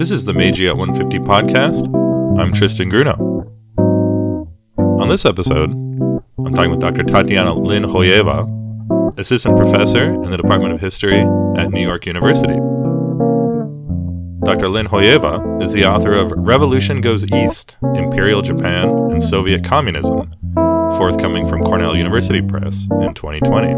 This is the Meiji at 150 podcast. I'm Tristan Grunow. On this episode, I'm talking with Dr. Tatiana Linkhoeva, assistant professor in the Department of History at New York University. Dr. Linkhoeva is the author of Revolution Goes East Imperial Japan and Soviet Communism, forthcoming from Cornell University Press in 2020.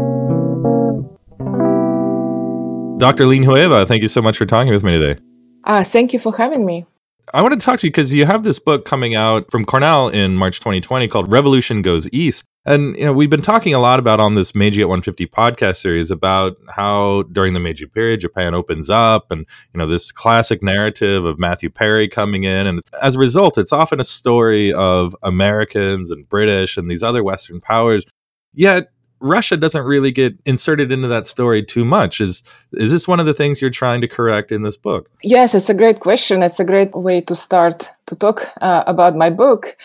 Dr. Linkhoeva, thank you so much for talking with me today. Uh, thank you for having me. I want to talk to you because you have this book coming out from Cornell in March 2020 called Revolution Goes East. And you know, we've been talking a lot about on this Meiji at 150 podcast series about how during the Meiji period Japan opens up and you know this classic narrative of Matthew Perry coming in and as a result it's often a story of Americans and British and these other western powers. Yet Russia doesn't really get inserted into that story too much. Is is this one of the things you're trying to correct in this book? Yes, it's a great question. It's a great way to start to talk uh, about my book.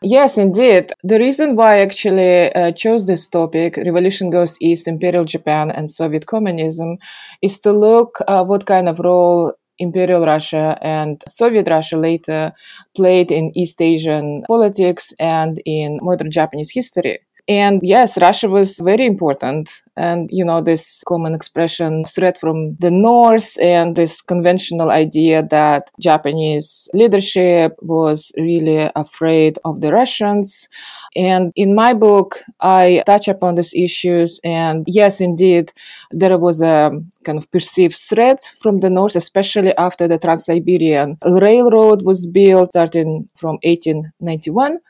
Yes, indeed. The reason why I actually uh, chose this topic, Revolution Goes East, Imperial Japan and Soviet Communism, is to look uh, what kind of role Imperial Russia and Soviet Russia later played in East Asian politics and in modern Japanese history. And yes, Russia was very important. And, you know, this common expression, threat from the North, and this conventional idea that Japanese leadership was really afraid of the Russians. And in my book, I touch upon these issues. And yes, indeed, there was a kind of perceived threat from the North, especially after the Trans Siberian Railroad was built starting from 1891.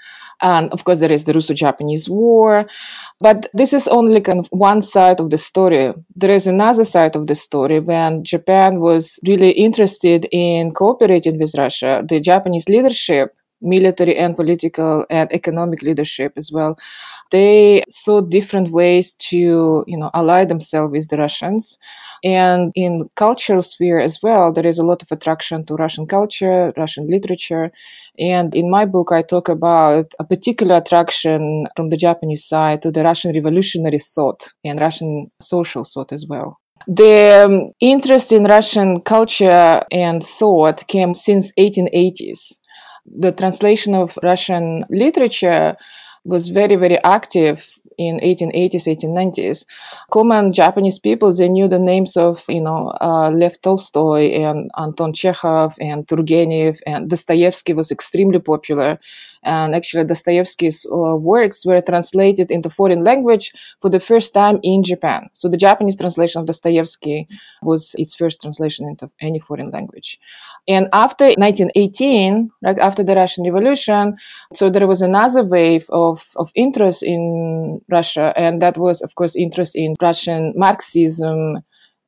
And of course, there is the Russo Japanese War. But this is only kind of one side of the story. There is another side of the story when Japan was really interested in cooperating with Russia. The Japanese leadership, military and political and economic leadership as well, they saw different ways to, you know, ally themselves with the Russians. And in cultural sphere as well, there is a lot of attraction to Russian culture, Russian literature. And in my book, I talk about a particular attraction from the Japanese side to the Russian revolutionary thought and Russian social thought as well. The um, interest in Russian culture and thought came since 1880s. The translation of Russian literature was very, very active in 1880s, 1890s. Common Japanese people, they knew the names of, you know, uh, Lev Tolstoy and Anton Chekhov and Turgenev and Dostoevsky was extremely popular. And actually, Dostoevsky's uh, works were translated into foreign language for the first time in Japan. So the Japanese translation of Dostoevsky was its first translation into any foreign language. And after 1918, right after the Russian Revolution, so there was another wave of, of interest in Russia, and that was, of course, interest in Russian Marxism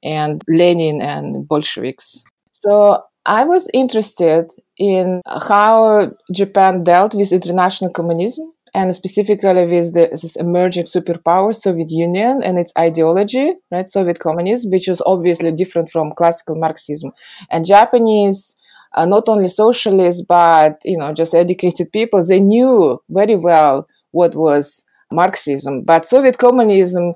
and Lenin and Bolsheviks. So I was interested in how Japan dealt with international communism and specifically with the, this emerging superpower, Soviet Union, and its ideology, right, Soviet communism, which was obviously different from classical Marxism. And Japanese, uh, not only socialists, but, you know, just educated people, they knew very well what was Marxism. But Soviet communism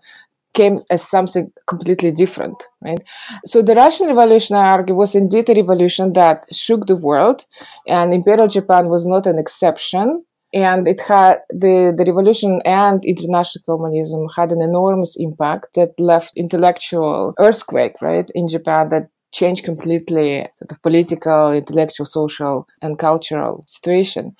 came as something completely different, right? So the Russian Revolution, I argue, was indeed a revolution that shook the world, and Imperial Japan was not an exception. And it had the, the revolution and international communism had an enormous impact that left intellectual earthquake, right, in Japan that changed completely sort of political, intellectual, social, and cultural situation.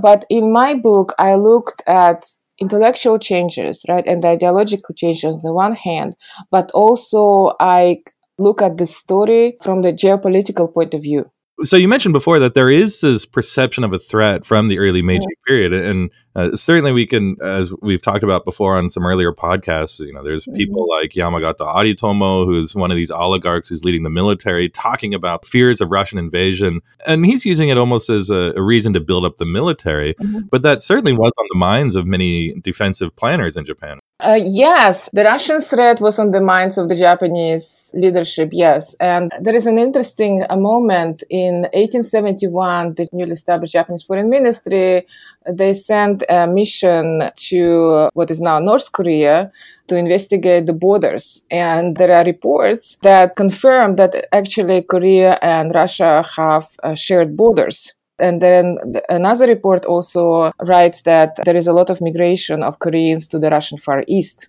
But in my book, I looked at intellectual changes, right, and ideological changes on the one hand, but also I look at the story from the geopolitical point of view. So you mentioned before that there is this perception of a threat from the early Meiji yeah. period, and uh, certainly we can, as we've talked about before on some earlier podcasts, you know, there's mm-hmm. people like Yamagata Aritomo, who's one of these oligarchs who's leading the military, talking about fears of Russian invasion, and he's using it almost as a, a reason to build up the military. Mm-hmm. But that certainly was on the minds of many defensive planners in Japan. Uh, yes, the Russian threat was on the minds of the Japanese leadership, yes. And there is an interesting uh, moment in 1871, the newly established Japanese Foreign Ministry, they sent a mission to what is now North Korea to investigate the borders. And there are reports that confirm that actually Korea and Russia have uh, shared borders. And then another report also writes that there is a lot of migration of Koreans to the Russian Far East.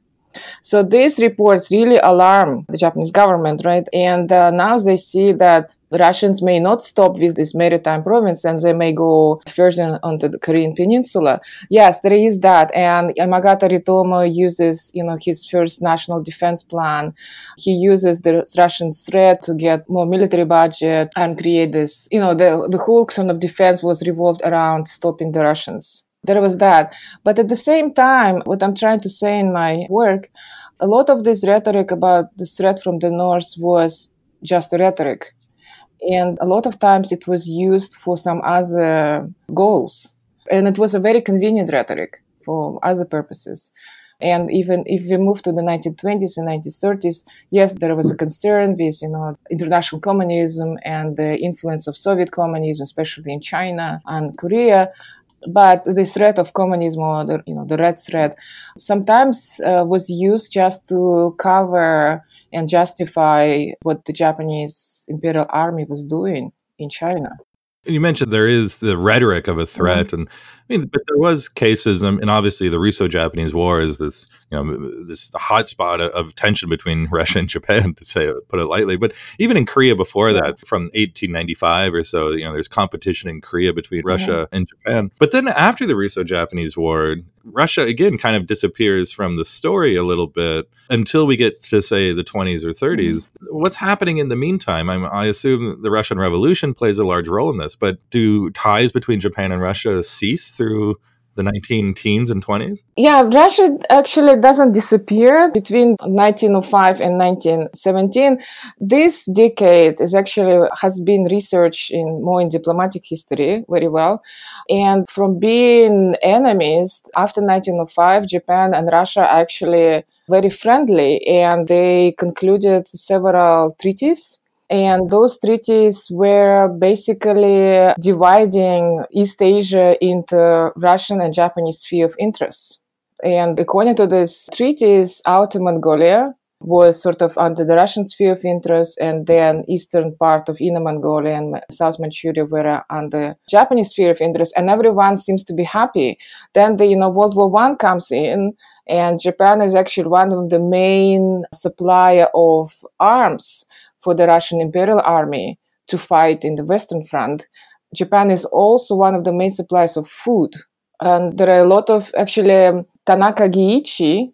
So these reports really alarm the Japanese government, right? And uh, now they see that Russians may not stop with this maritime province and they may go further onto the Korean peninsula. Yes, there is that. And Yamagata Aritomo uses, you know, his first national defense plan. He uses the Russian threat to get more military budget and create this, you know, the, the whole sort of defense was revolved around stopping the Russians there was that. But at the same time, what I'm trying to say in my work, a lot of this rhetoric about the threat from the north was just rhetoric. And a lot of times it was used for some other goals. And it was a very convenient rhetoric for other purposes. And even if we move to the 1920s and 1930s, yes, there was a concern with, you know, international communism and the influence of Soviet communism, especially in China and Korea but the threat of communism or the, you know the red threat sometimes uh, was used just to cover and justify what the Japanese Imperial Army was doing in China. You mentioned there is the rhetoric of a threat, mm-hmm. and I mean, but there was cases, and obviously the Russo-Japanese War is this you know this hot spot of tension between Russia and Japan to say put it lightly. But even in Korea before that, from 1895 or so, you know, there's competition in Korea between Russia yeah. and Japan. But then after the Russo-Japanese War, Russia again kind of disappears from the story a little bit until we get to say the 20s or 30s. Mm-hmm. What's happening in the meantime? I'm, i assume the Russian Revolution plays a large role in this, but do ties between Japan and Russia cease through the 19 teens and 20s? Yeah, Russia actually doesn't disappear between 1905 and 1917. This decade is actually has been researched in more in diplomatic history very well. And from being enemies after 1905, Japan and Russia actually very friendly and they concluded several treaties and those treaties were basically dividing East Asia into Russian and Japanese sphere of interest. And according to these treaties, Outer Mongolia was sort of under the Russian sphere of interest, and then eastern part of Inner Mongolia and South Manchuria were under Japanese sphere of interest, and everyone seems to be happy. Then the you know World War One comes in, and Japan is actually one of the main supplier of arms for the Russian Imperial Army to fight in the Western Front. Japan is also one of the main suppliers of food. And there are a lot of actually um, Tanaka Giichi,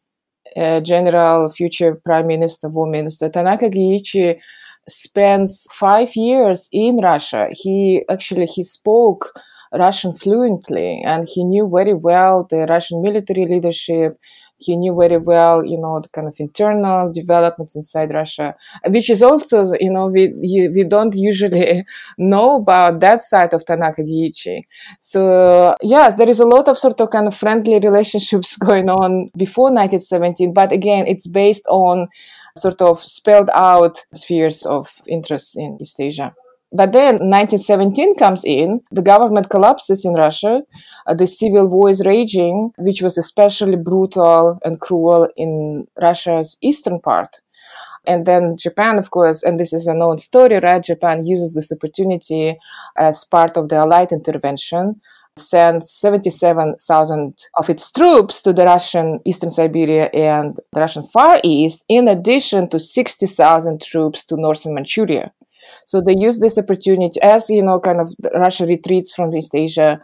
uh, General Future Prime Minister, War Minister, Tanaka Giichi spends five years in Russia. He actually he spoke Russian fluently and he knew very well the Russian military leadership he knew very well, you know, the kind of internal developments inside Russia, which is also, you know, we we don't usually know about that side of Tanaka Giichi. So yeah, there is a lot of sort of kind of friendly relationships going on before 1917, but again, it's based on sort of spelled out spheres of interest in East Asia. But then 1917 comes in, the government collapses in Russia, uh, the civil war is raging, which was especially brutal and cruel in Russia's eastern part. And then Japan, of course, and this is a known story, right? Japan uses this opportunity as part of the Allied intervention, sends 77,000 of its troops to the Russian Eastern Siberia and the Russian Far East, in addition to 60,000 troops to Northern Manchuria. So they use this opportunity as, you know, kind of Russia retreats from East Asia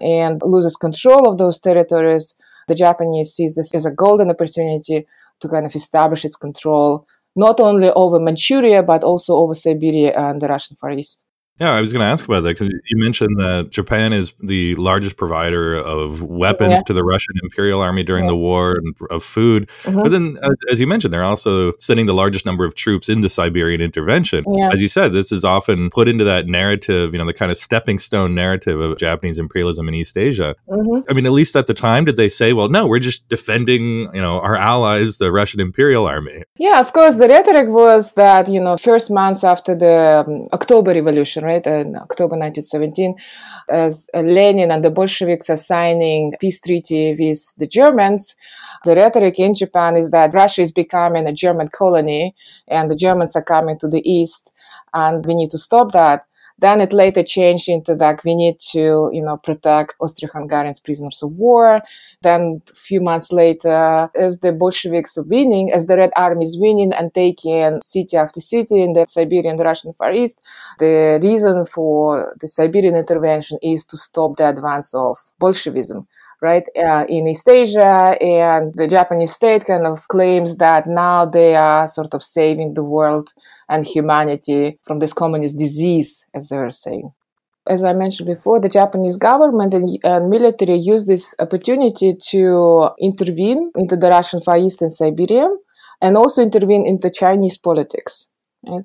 and loses control of those territories. The Japanese sees this as a golden opportunity to kind of establish its control not only over Manchuria but also over Siberia and the Russian Far East. Yeah, I was going to ask about that because you mentioned that Japan is the largest provider of weapons yeah. to the Russian Imperial Army during yeah. the war and of food. Mm-hmm. But then, as, as, you mentioned, they're also sending the largest number of troops into the Siberian intervention. Yeah. As you said, this is often put into that narrative, you know, the kind of stepping stone narrative of Japanese imperialism in East Asia. Mm-hmm. I mean, at least at the time, did they say, well, no, we're just defending, you know, our allies, the Russian Imperial Army? Yeah, of course. The rhetoric was that, you know, first months after the um, October Revolution, right, in October 1917, as э, Lenin and the Bolsheviks are signing peace treaty with the Germans, the rhetoric in Japan is that Russia is becoming a German colony and the Germans are coming to the east and we need to stop that. Then it later changed into that we need to, you know, protect Austro-Hungarians prisoners of war. Then a few months later, as the Bolsheviks are winning, as the Red Army is winning and taking city after city in the Siberian, Russian Far East, the reason for the Siberian intervention is to stop the advance of Bolshevism right, uh, in East Asia. And the Japanese state kind of claims that now they are sort of saving the world and humanity from this communist disease, as they were saying. As I mentioned before, the Japanese government and, and military used this opportunity to intervene into the Russian Far East and Siberia and also intervene into Chinese politics. Right?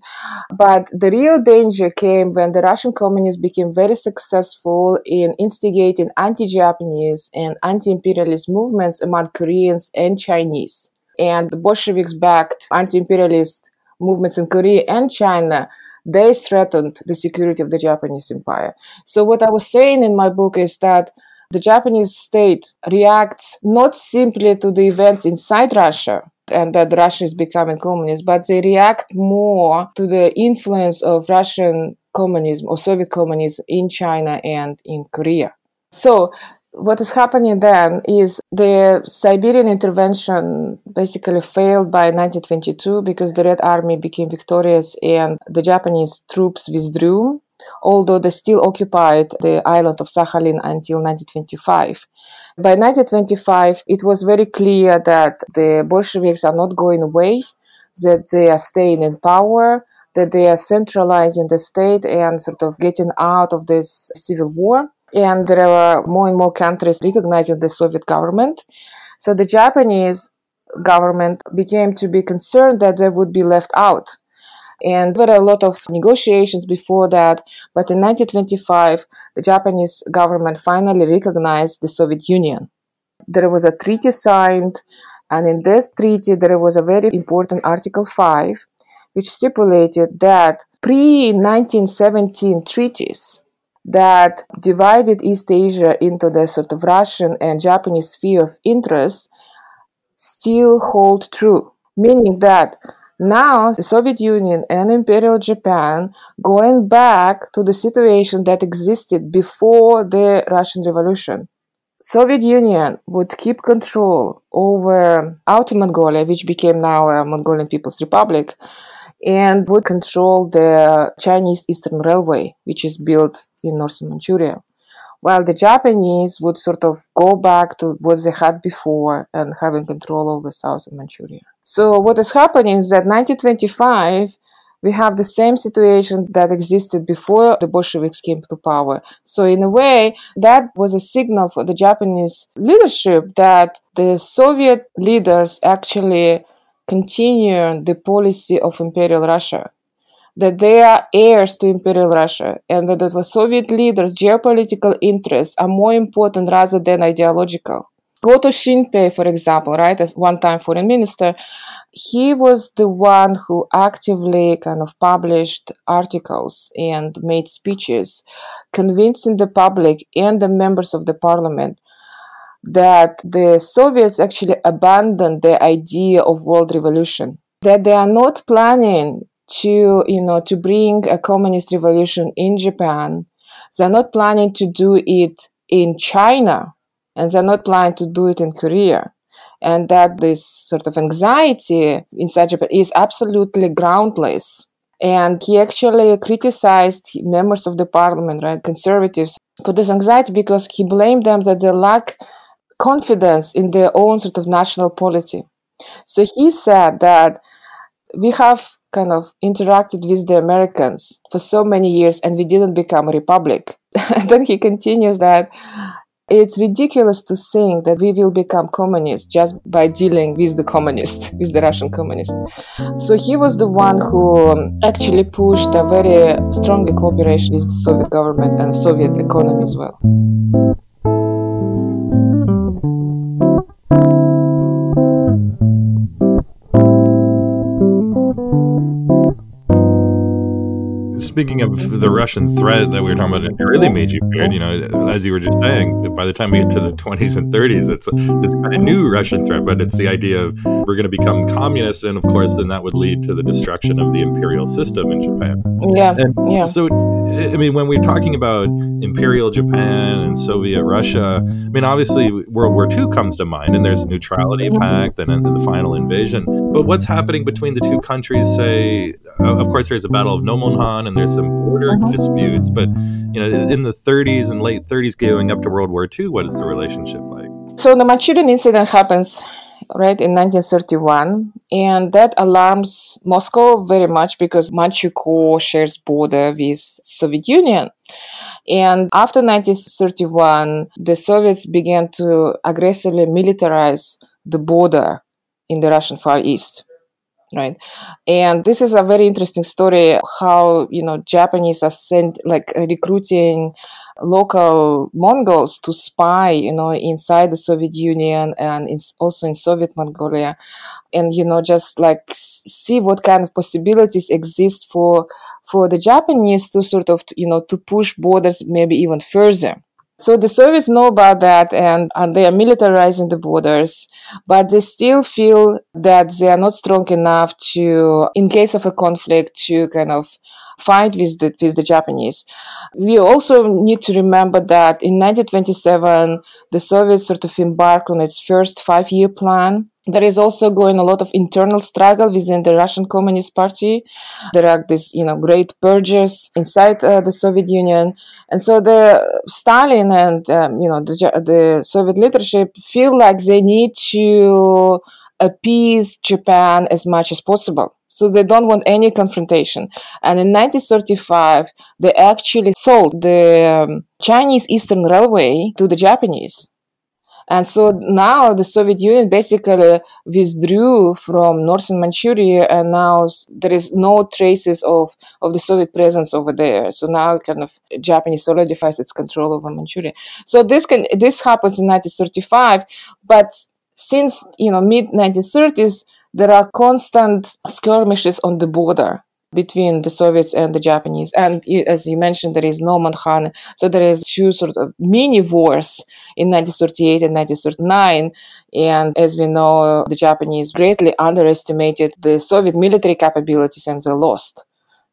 But the real danger came when the Russian communists became very successful in instigating anti Japanese and anti imperialist movements among Koreans and Chinese. And the Bolsheviks backed anti imperialist movements in Korea and China. They threatened the security of the Japanese empire. So, what I was saying in my book is that the Japanese state reacts not simply to the events inside Russia, and that Russia is becoming communist, but they react more to the influence of Russian communism or Soviet communism in China and in Korea. So, what is happening then is the Siberian intervention basically failed by 1922 because the Red Army became victorious and the Japanese troops withdrew, although they still occupied the island of Sakhalin until 1925. By 1925, it was very clear that the Bolsheviks are not going away, that they are staying in power, that they are centralizing the state and sort of getting out of this civil war. And there were more and more countries recognizing the Soviet government. So the Japanese government became to be concerned that they would be left out and there were a lot of negotiations before that. But in 1925, the Japanese government finally recognized the Soviet Union. There was a treaty signed, and in this treaty, there was a very important Article 5, which stipulated that pre 1917 treaties that divided East Asia into the sort of Russian and Japanese sphere of interest still hold true, meaning that now, the Soviet Union and Imperial Japan going back to the situation that existed before the Russian Revolution. Soviet Union would keep control over Outer Mongolia, which became now a Mongolian People's Republic, and would control the Chinese Eastern Railway, which is built in northern Manchuria while the Japanese would sort of go back to what they had before and having control over southern Manchuria. So what is happening is that 1925 we have the same situation that existed before the Bolsheviks came to power. So in a way, that was a signal for the Japanese leadership that the Soviet leaders actually continue the policy of Imperial Russia that they are heirs to Imperial Russia and that the Soviet leaders' geopolitical interests are more important rather than ideological. Goto Shinpei, for example, right, as one time foreign minister, he was the one who actively kind of published articles and made speeches convincing the public and the members of the parliament that the Soviets actually abandoned the idea of world revolution, that they are not planning to you know to bring a communist revolution in Japan. They're not planning to do it in China, and they're not planning to do it in Korea. And that this sort of anxiety inside Japan is absolutely groundless. And he actually criticized members of the parliament, right, conservatives, for this anxiety because he blamed them that they lack confidence in their own sort of national polity. So he said that we have kind of interacted with the Americans for so many years and we didn't become a republic. And then he continues that it's ridiculous to think that we will become communists just by dealing with the communists, with the Russian communists. So he was the one who um, actually pushed a very strong cooperation with the Soviet government and Soviet economy as well. Speaking of the Russian threat that we were talking about it really made you period, you know, as you were just saying, by the time we get to the 20s and 30s, it's this kind of new Russian threat, but it's the idea of we're going to become communists, and of course, then that would lead to the destruction of the imperial system in Japan. Yeah, and yeah. So, I mean, when we're talking about imperial Japan and Soviet Russia, I mean, obviously, World War II comes to mind, and there's a neutrality pact and, and the final invasion. But what's happening between the two countries? Say, of course, there's a Battle of Nomonhan, and there's some border uh-huh. disputes. But you know, in the 30s and late 30s, going up to World War II, what is the relationship like? So the Manchurian incident happens right in 1931 and that alarms moscow very much because manchukuo shares border with soviet union. And after 1931 the soviets began to aggressively militarize the border in the russian far east right? And this is a very interesting story how you know japanese are sent like recruiting local mongols to spy you know inside the soviet union and in, also in soviet mongolia. And you know just like see what kind of possibilities exist for for the japanese to sort of you know to push borders maybe even further. So the Soviets know about that and, and they are militarizing the borders, but they still feel that they are not strong enough to, in case of a conflict, to kind of fight with the, with the Japanese. We also need to remember that in 1927, the Soviets sort of embarked on its first five year plan there is also going a lot of internal struggle within the Russian Communist Party. There are these, you know, great purges inside uh, the Soviet Union, and so the Stalin and um, you know the, the Soviet leadership feel like they need to appease Japan as much as possible. So they don't want any confrontation. And in 1935, they actually sold the um, Chinese Eastern Railway to the Japanese and so now the Soviet Union basically withdrew from northern Manchuria, and now there is no traces of, of the Soviet presence over there. So now kind of Japanese solidifies its control over Manchuria. So this can this happens in 1935, but since you know mid 1930s, there are constant skirmishes on the border between the Soviets and the Japanese. And as you mentioned, there is Nomonhan. So there is two sort of mini wars in 1938 and 1939. And as we know, the Japanese greatly underestimated the Soviet military capabilities and they lost.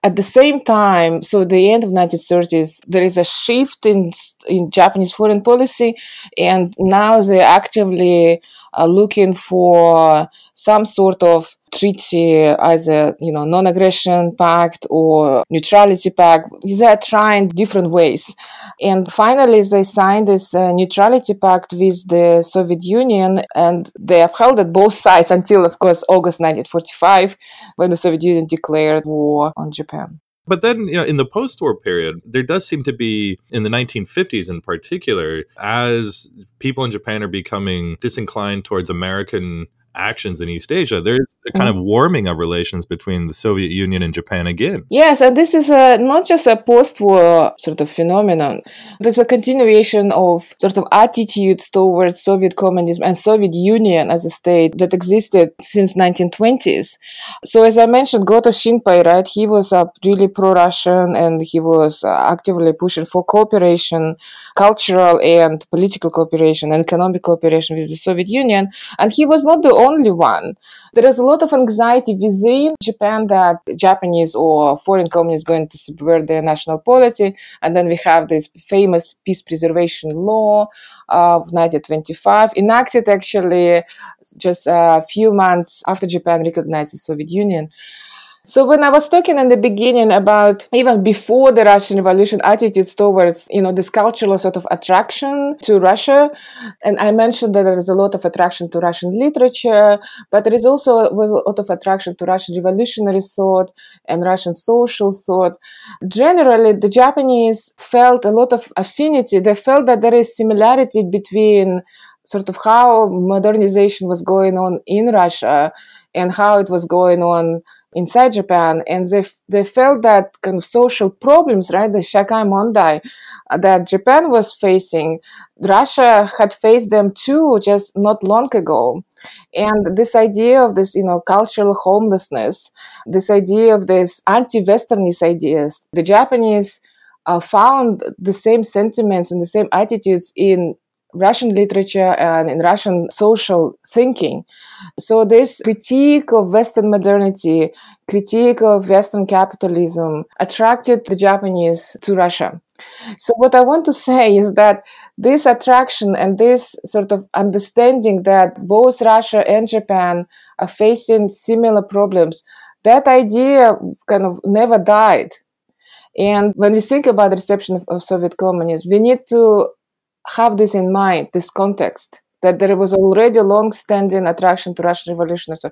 At the same time, so the end of 1930s, there is a shift in in Japanese foreign policy, and now they actively are looking for some sort of treaty, either you know non-aggression pact or neutrality pact. They're trying different ways, and finally they signed this uh, neutrality pact with the Soviet Union, and they upheld it both sides until, of course, August 1945, when the Soviet Union declared war on Japan. But then, you know, in the post-war period, there does seem to be, in the 1950s in particular, as people in Japan are becoming disinclined towards American actions in East Asia, there's a kind of warming of relations between the Soviet Union and Japan again. Yes, and this is a, not just a post war sort of phenomenon. There's a continuation of sort of attitudes towards Soviet communism and Soviet Union as a state that existed since 1920s. So as I mentioned, Goto Shinpei, right, he was a really pro-Russian and he was uh, actively pushing for cooperation, cultural and political cooperation and economic cooperation with the Soviet Union. And he was not the only one. There is a lot of anxiety within Japan that Japanese or foreign communists going to subvert their national polity. And then we have this famous peace preservation law of 1925, enacted actually just a few months after Japan recognized the Soviet Union. So when I was talking in the beginning about even before the Russian Revolution attitudes towards, you know, this cultural sort of attraction to Russia, and I mentioned that there is a lot of attraction to Russian literature, but there is also a lot of attraction to Russian revolutionary thought and Russian social thought. Generally, the Japanese felt a lot of affinity. They felt that there is similarity between sort of how modernization was going on in Russia and how it was going on inside Japan, and they they felt that kind of social problems, right, the Shakai Mondai, uh, that Japan was facing, Russia had faced them too, just not long ago, and this idea of this, you know, cultural homelessness, this idea of this anti-Westernist ideas, the Japanese. Uh, found the same sentiments and the same attitudes in Russian literature and in Russian social thinking. So this critique of Western modernity, critique of Western capitalism attracted the Japanese to Russia. So what I want to say is that this attraction and this sort of understanding that both Russia and Japan are facing similar problems, that idea kind of never died. And when we think about the reception of, of Soviet communism, we need to have this in mind, this context, that there was already a long-standing attraction to Russian revolution. So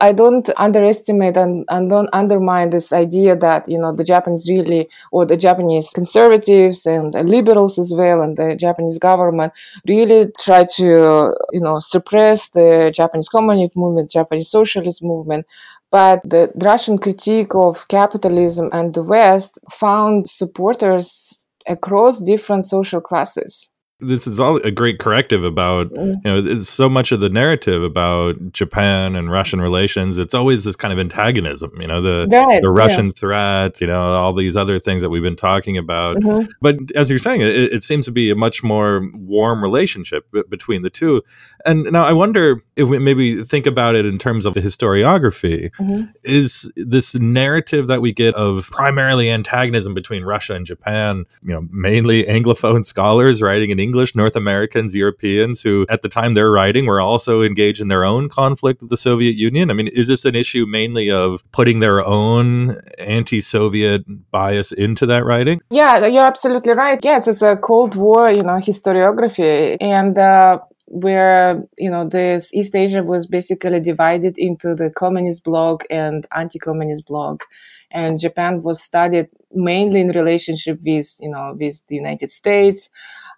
I don't underestimate and, and don't undermine this idea that you know the Japanese really or the Japanese conservatives and liberals as well and the Japanese government really try to you know suppress the Japanese communist movement, Japanese socialist movement. But the Russian critique of capitalism and the West found supporters across different social classes this is all a great corrective about mm. you know so much of the narrative about Japan and Russian relations. It's always this kind of antagonism, you know, the right, the Russian yeah. threat, you know, all these other things that we've been talking about. Mm-hmm. But as you're saying, it, it, seems to be a much more warm relationship b- between the two. And now I wonder if we maybe think about it in terms of the historiography. Mm-hmm. Is this narrative that we get of primarily antagonism between Russia and Japan, you know, mainly Anglophone scholars writing in English, North Americans, Europeans who at the time they're writing were also engaged in their own conflict with the Soviet Union? I mean, is this an issue mainly of putting their own anti Soviet bias into that writing? Yeah, you're absolutely right. Yes, it's a Cold War, you know, historiography. And uh, where you know this east asia was basically divided into the communist bloc and anti-communist bloc and japan was studied mainly in relationship with you know with the united states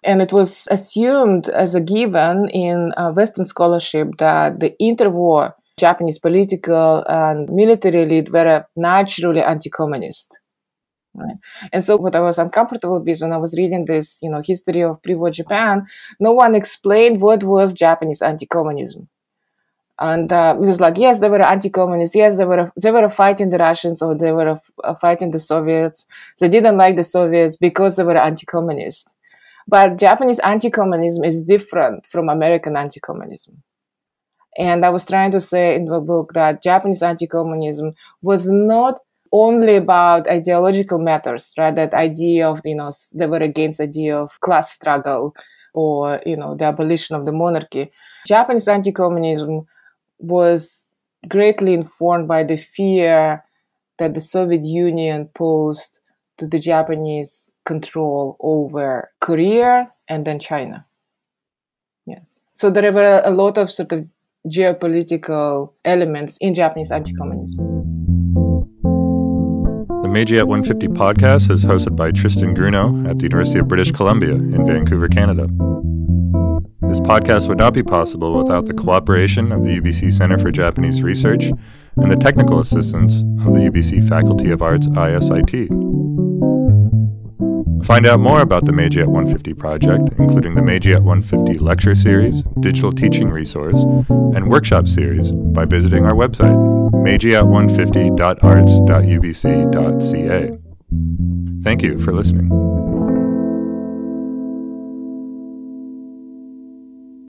and it was assumed as a given in uh, Western scholarship that the interwar Japanese political and military elite were naturally anti-communist. Right? And so what I was uncomfortable with when I was reading this, you know, history of pre-war Japan, no one explained what was Japanese anti-communism. And uh, it was like, yes, they were anti-communists. Yes, they were they were fighting the Russians or they were fighting the Soviets. They didn't like the Soviets because they were anti-communist. But Japanese anti communism is different from American anti communism. And I was trying to say in the book that Japanese anti communism was not only about ideological matters, right? That idea of, you know, they were against the idea of class struggle or, you know, the abolition of the monarchy. Japanese anti communism was greatly informed by the fear that the Soviet Union posed to the Japanese control over Korea and then China. Yes. So there were a lot of sort of geopolitical elements in Japanese anti communism. The Meiji at 150 podcast is hosted by Tristan Grunow at the University of British Columbia in Vancouver, Canada. This podcast would not be possible without the cooperation of the UBC Center for Japanese Research and the technical assistance of the UBC Faculty of Arts ISIT. Find out more about the Meiji at 150 project, including the Meiji at 150 lecture series, digital teaching resource, and workshop series by visiting our website, meijiat150.arts.ubc.ca. Thank you for listening.